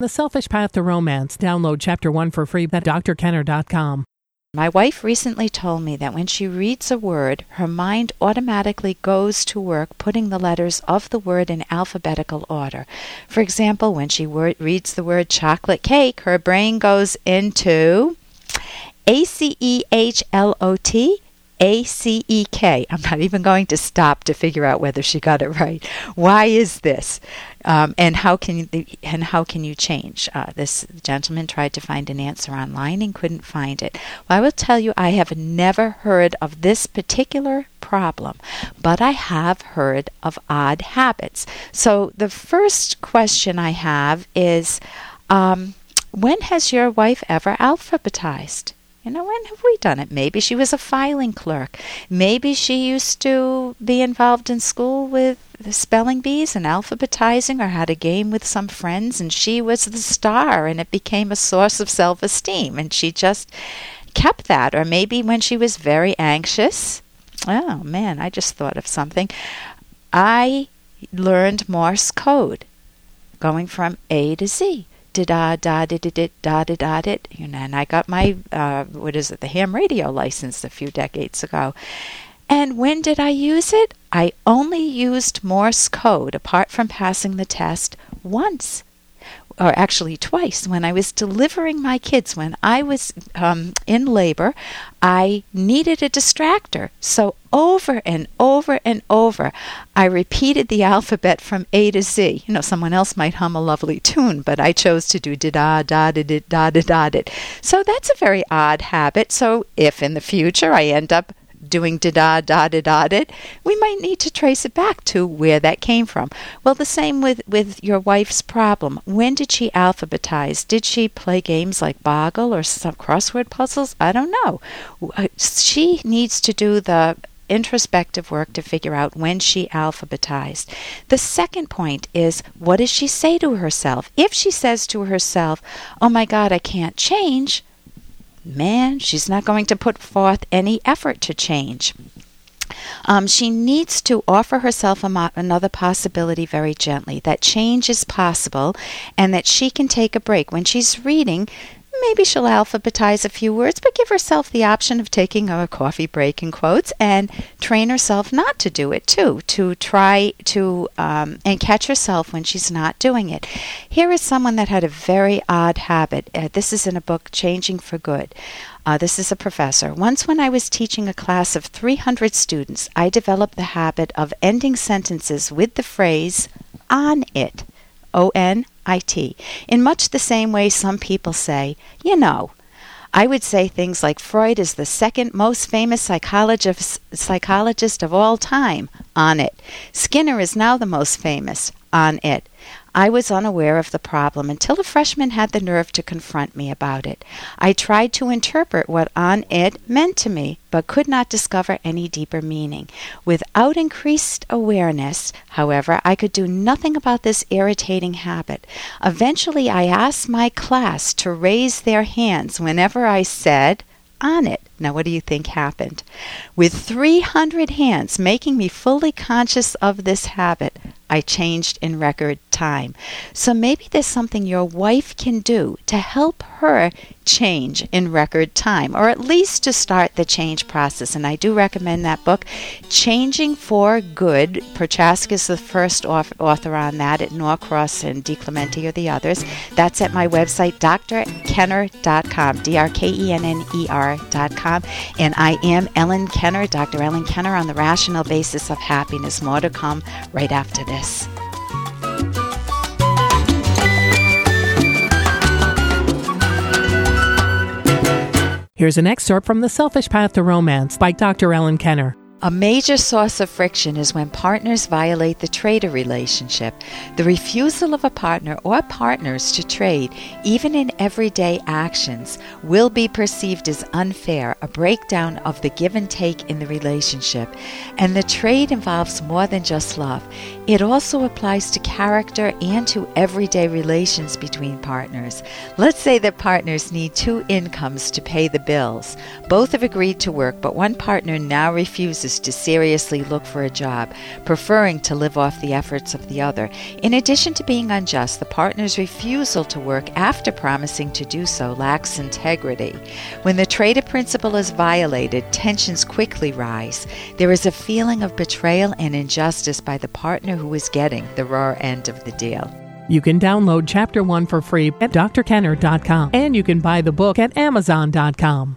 The Selfish Path to Romance. Download Chapter 1 for free at drkenner.com. My wife recently told me that when she reads a word, her mind automatically goes to work putting the letters of the word in alphabetical order. For example, when she wor- reads the word chocolate cake, her brain goes into A C E H L O T a C E K. I'm not even going to stop to figure out whether she got it right. Why is this? Um, and how can you, and how can you change? Uh, this gentleman tried to find an answer online and couldn't find it. Well, I will tell you, I have never heard of this particular problem, but I have heard of odd habits. So the first question I have is, um, when has your wife ever alphabetized? You know, when have we done it? Maybe she was a filing clerk. Maybe she used to be involved in school with the spelling bees and alphabetizing or had a game with some friends and she was the star and it became a source of self esteem and she just kept that. Or maybe when she was very anxious. Oh man, I just thought of something. I learned Morse code going from A to Z da da da da da da da da da you know and I got my uh, what is it the ham radio license a few decades ago and when did I use it I only used Morse code apart from passing the test once or actually twice, when I was delivering my kids, when I was um, in labor, I needed a distractor. So over and over and over, I repeated the alphabet from A to Z. You know, someone else might hum a lovely tune, but I chose to do da da da da da da da. So that's a very odd habit. So if in the future I end up doing da da da da da da, we might need to trace it back to where that came from. Well, the same with, with your wife's problem. When did she alphabetize? Did she play games like Boggle or some crossword puzzles? I don't know. She needs to do the introspective work to figure out when she alphabetized. The second point is what does she say to herself? If she says to herself, Oh my God, I can't change, man, she's not going to put forth any effort to change. Um, she needs to offer herself mo- another possibility very gently that change is possible and that she can take a break. When she's reading, maybe she'll alphabetize a few words, but give herself the option of taking a coffee break in quotes and train herself not to do it too, to try to um, and catch herself when she's not doing it. Here is someone that had a very odd habit. Uh, this is in a book, Changing for Good. Uh, this is a professor. Once, when I was teaching a class of 300 students, I developed the habit of ending sentences with the phrase on it. O N I T. In much the same way some people say, you know. I would say things like Freud is the second most famous psychologist, psychologist of all time on it. Skinner is now the most famous on it. I was unaware of the problem until a freshman had the nerve to confront me about it. I tried to interpret what on it meant to me, but could not discover any deeper meaning. Without increased awareness, however, I could do nothing about this irritating habit. Eventually, I asked my class to raise their hands whenever I said, on it. Now, what do you think happened? With 300 hands making me fully conscious of this habit, I changed in record time. So maybe there's something your wife can do to help her change in record time, or at least to start the change process. And I do recommend that book, Changing for Good. Prochaska is the first author on that at Norcross and DiClemente are the others. That's at my website, drkenner.com, D R K E N N E R.com. And I am Ellen Kenner, Dr. Ellen Kenner, on the rational basis of happiness. More to come right after this. Here's an excerpt from The Selfish Path to Romance by Dr. Ellen Kenner. A major source of friction is when partners violate the trader relationship. The refusal of a partner or partners to trade, even in everyday actions, will be perceived as unfair, a breakdown of the give and take in the relationship. And the trade involves more than just love. It also applies to character and to everyday relations between partners. Let's say that partners need two incomes to pay the bills. Both have agreed to work, but one partner now refuses to seriously look for a job, preferring to live off the efforts of the other. In addition to being unjust, the partner's refusal to work after promising to do so lacks integrity. When the Trader principle is violated, tensions quickly rise. There is a feeling of betrayal and injustice by the partner who is getting the raw end of the deal. You can download Chapter 1 for free at drkenner.com and you can buy the book at amazon.com.